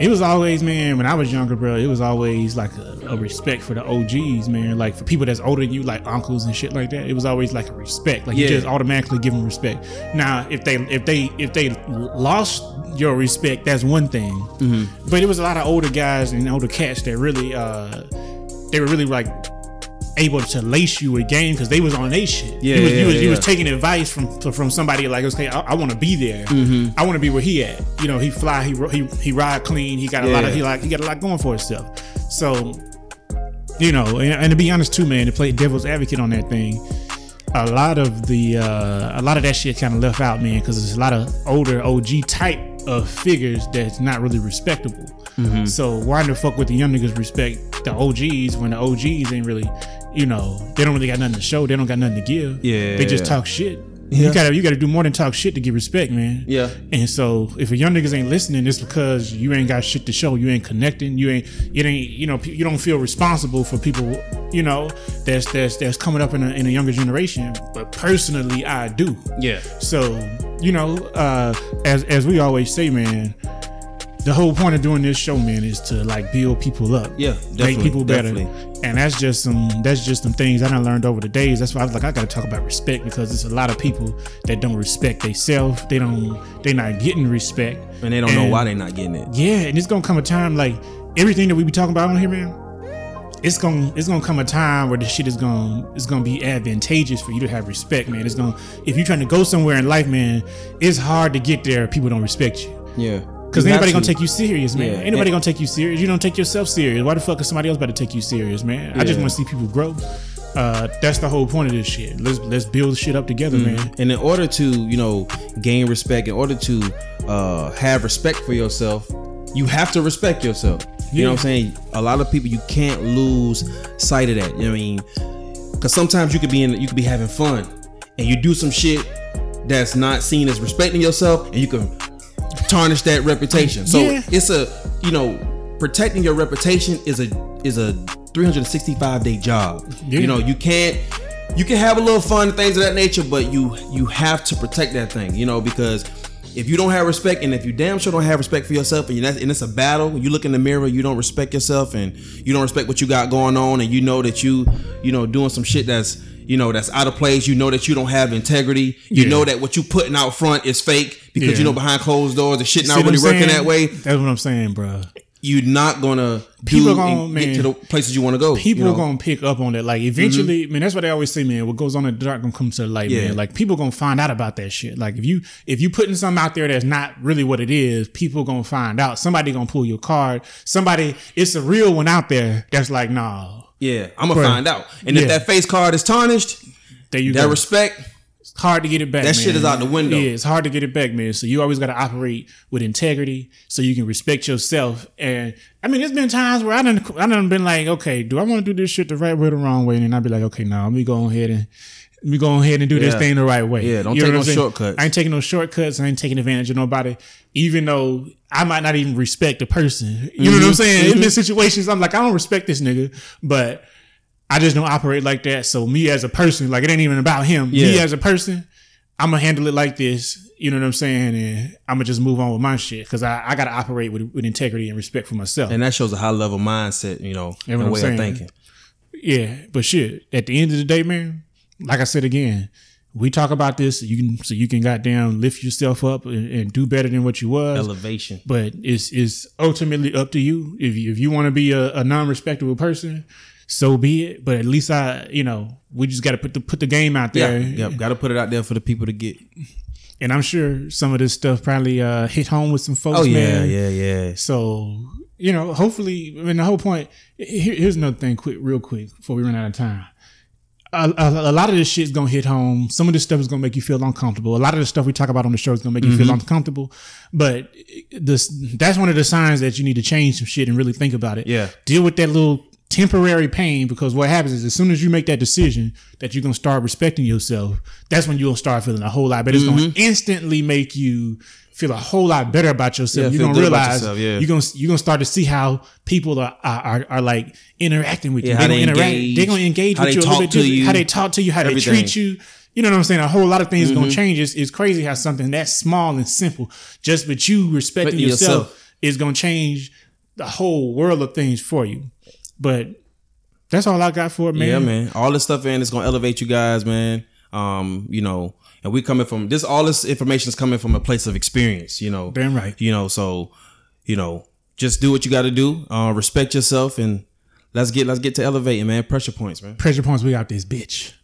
S1: It was always, man, when I was younger, bro. It was always like a, a respect for the OGs, man. Like for people that's older than you, like uncles and shit like that. It was always like a respect. Like you just automatically give them respect. Now, if they if they if they lost your respect, that's one thing.
S2: Mm-hmm.
S1: But it was a lot of older guys and older cats that really, uh they were really like able to lace you with game because they was on their shit.
S2: Yeah,
S1: you was,
S2: yeah,
S1: you was, you
S2: yeah.
S1: was taking advice from from somebody like, okay, I, I want to be there.
S2: Mm-hmm.
S1: I want to be where he at. You know, he fly, he he he ride clean. He got a lot of he like he got a lot going for himself. So, you know, and, and to be honest too, man, to play devil's advocate on that thing. A lot of the uh, a lot of that shit kind of left out, man, because there's a lot of older OG type of figures that's not really respectable.
S2: Mm-hmm.
S1: So why the fuck with the young niggas respect the OGs when the OGs ain't really, you know, they don't really got nothing to show. They don't got nothing to give.
S2: Yeah.
S1: they just talk shit.
S2: Yeah.
S1: You gotta you gotta do more than talk shit to get respect, man.
S2: Yeah.
S1: And so if a young niggas ain't listening, it's because you ain't got shit to show. You ain't connecting. You ain't it ain't you know you don't feel responsible for people you know that's that's that's coming up in a, in a younger generation. But personally, I do.
S2: Yeah.
S1: So, you know, uh, as as we always say, man, the whole point of doing this show, man, is to like build people up.
S2: Yeah,
S1: make people better.
S2: definitely.
S1: And that's just some that's just some things I done learned over the days. That's why I was like, I gotta talk about respect because there's a lot of people that don't respect themselves. They don't they're not getting respect.
S2: And they don't know why they're not getting it.
S1: Yeah, and it's gonna come a time like everything that we be talking about on here, man. It's gonna it's gonna come a time where the shit is gonna it's gonna be advantageous for you to have respect, man. It's gonna if you're trying to go somewhere in life, man, it's hard to get there. if People don't respect you.
S2: Yeah.
S1: Cause
S2: You have
S1: anybody gonna
S2: to.
S1: take you serious, man.
S2: Yeah,
S1: Anybody gonna take you serious. You don't take yourself serious. Why the fuck is somebody else about to take you serious, man? I just want to see people grow. Uh, that's the whole point of this shit. Let's let's build shit up together,
S2: Mm-hmm.
S1: man.
S2: And in order to, you know, gain respect, in order to uh, have respect for yourself, you have to respect yourself. You know what I'm saying? A lot of people you can't lose sight of that. You know what I mean? Because sometimes you could be in, you could be having fun, and you do some shit that's not seen as respecting yourself, and you can tarnish that reputation. So
S1: Yeah.
S2: it's a you know protecting your reputation is a is a 365 day job.
S1: Yeah.
S2: You know you can't you can have a little fun things of that nature, but you you have to protect that thing. You know because if you don't have respect and if you damn sure don't have respect for yourself and, you and it's a battle you look in the mirror you don't respect yourself and you don't respect what you got going on and you know that you you know doing some shit that's you know that's out of place you know that you don't have integrity you
S1: Yeah.
S2: know that what you putting out front is fake because
S1: Yeah.
S2: you know behind closed doors the shit not really working
S1: saying?
S2: that way
S1: That's what I'm saying, bro.
S2: you're not gonna
S1: People gonna- man,
S2: get to the places you want to go
S1: People
S2: you know? Mm-hmm.
S1: gonna pick up on that. Like eventually, man, that's what they always say, man. What goes on in the dark gonna come to the light,
S2: Yeah.
S1: man. Like people gonna find out about that shit. Like if you if you putting something out there that's not really what it is, people gonna find out. Somebody gonna pull your card. Somebody, it's a real one out there that's like, nah.
S2: Yeah i'm gonna find out and
S1: Yeah.
S2: if that face card is tarnished
S1: There you
S2: that
S1: go.
S2: respect
S1: it's hard to get it back.
S2: that
S1: man.
S2: shit is out the window.
S1: Yeah, it's hard to get it back, man. So you always got to operate with integrity, so you can respect yourself. And I mean, there's been times where I done I done been like, okay, do I want to do this shit the right way or the wrong way? And then I'd be like, okay, now let me go ahead and let me go ahead and do this thing the right way.
S2: Yeah, don't
S1: You
S2: take no shortcuts.
S1: I ain't taking no shortcuts. I ain't taking advantage of nobody, even though I might not even respect the person. You know what I'm saying?
S2: Mm-hmm.
S1: In these situations, I'm like, I don't respect this nigga, but I just don't operate like that. So me as a person, like it ain't even about him. Me as a person, I'm gonna handle it like this. You know what I'm saying? And I'm gonna just move on with my shit because I, I gotta operate with, with integrity and respect for myself.
S2: and that shows a high level mindset you know
S1: Yeah,
S2: a
S1: I'm
S2: way
S1: saying.
S2: of thinking
S1: yeah, but shit. At the end of the day, man, like I said again, we talk about this you can so you can goddamn lift yourself up and, and do better than what you was.
S2: elevation
S1: but it's it's ultimately up to you. If you, if you want to be a, a non-respectable person, so be it. But at least I, you know, we just got to put the put the game out
S2: yeah
S1: there.
S2: yep got to put it out there for the people to get
S1: And I'm sure some of this stuff probably uh, hit home with some folks.
S2: oh yeah
S1: man.
S2: yeah yeah
S1: So you know, hopefully, I mean, the whole point. Here, here's another thing, quick, real quick, before we run out of time. A, a, a lot of this shit's gonna hit home. Some of this stuff is gonna make you feel uncomfortable. A lot of the stuff we talk about on the show is gonna make you
S2: Mm-hmm.
S1: feel uncomfortable. But this, that's one of the signs that you need to change some shit and really think about it.
S2: Yeah.
S1: Deal with that little temporary pain because what happens is as soon as you make that decision that you're gonna start respecting yourself, that's when you'll start feeling a whole lot better. It's
S2: Mm-hmm.
S1: gonna instantly make you feel a whole lot better about yourself.
S2: Yeah,
S1: you're gonna realize
S2: yourself, yeah.
S1: you're gonna you're gonna start to see how people are are, are, are like interacting with you.
S2: Yeah,
S1: They're
S2: they
S1: gonna interact.
S2: engage,
S1: They're gonna engage with you a little bit How they talk to you. How
S2: everything.
S1: they treat you. You know what I'm saying? A whole lot of things gonna change. It's, it's crazy how something that small and simple, just but you respecting
S2: Respecting
S1: yourself,
S2: yourself.
S1: is gonna change the whole world of things for you. But that's all I got for it, man.
S2: Yeah, man. All this stuff in is gonna elevate you guys, man. Um, you know, and we coming from this. All this information is coming from a place of experience. You know,
S1: Damn right.
S2: You know, so you know, just do what you got to do. Uh, respect yourself, and let's get let's get to elevating, man. Pressure points, man.
S1: Pressure points. We got this bitch.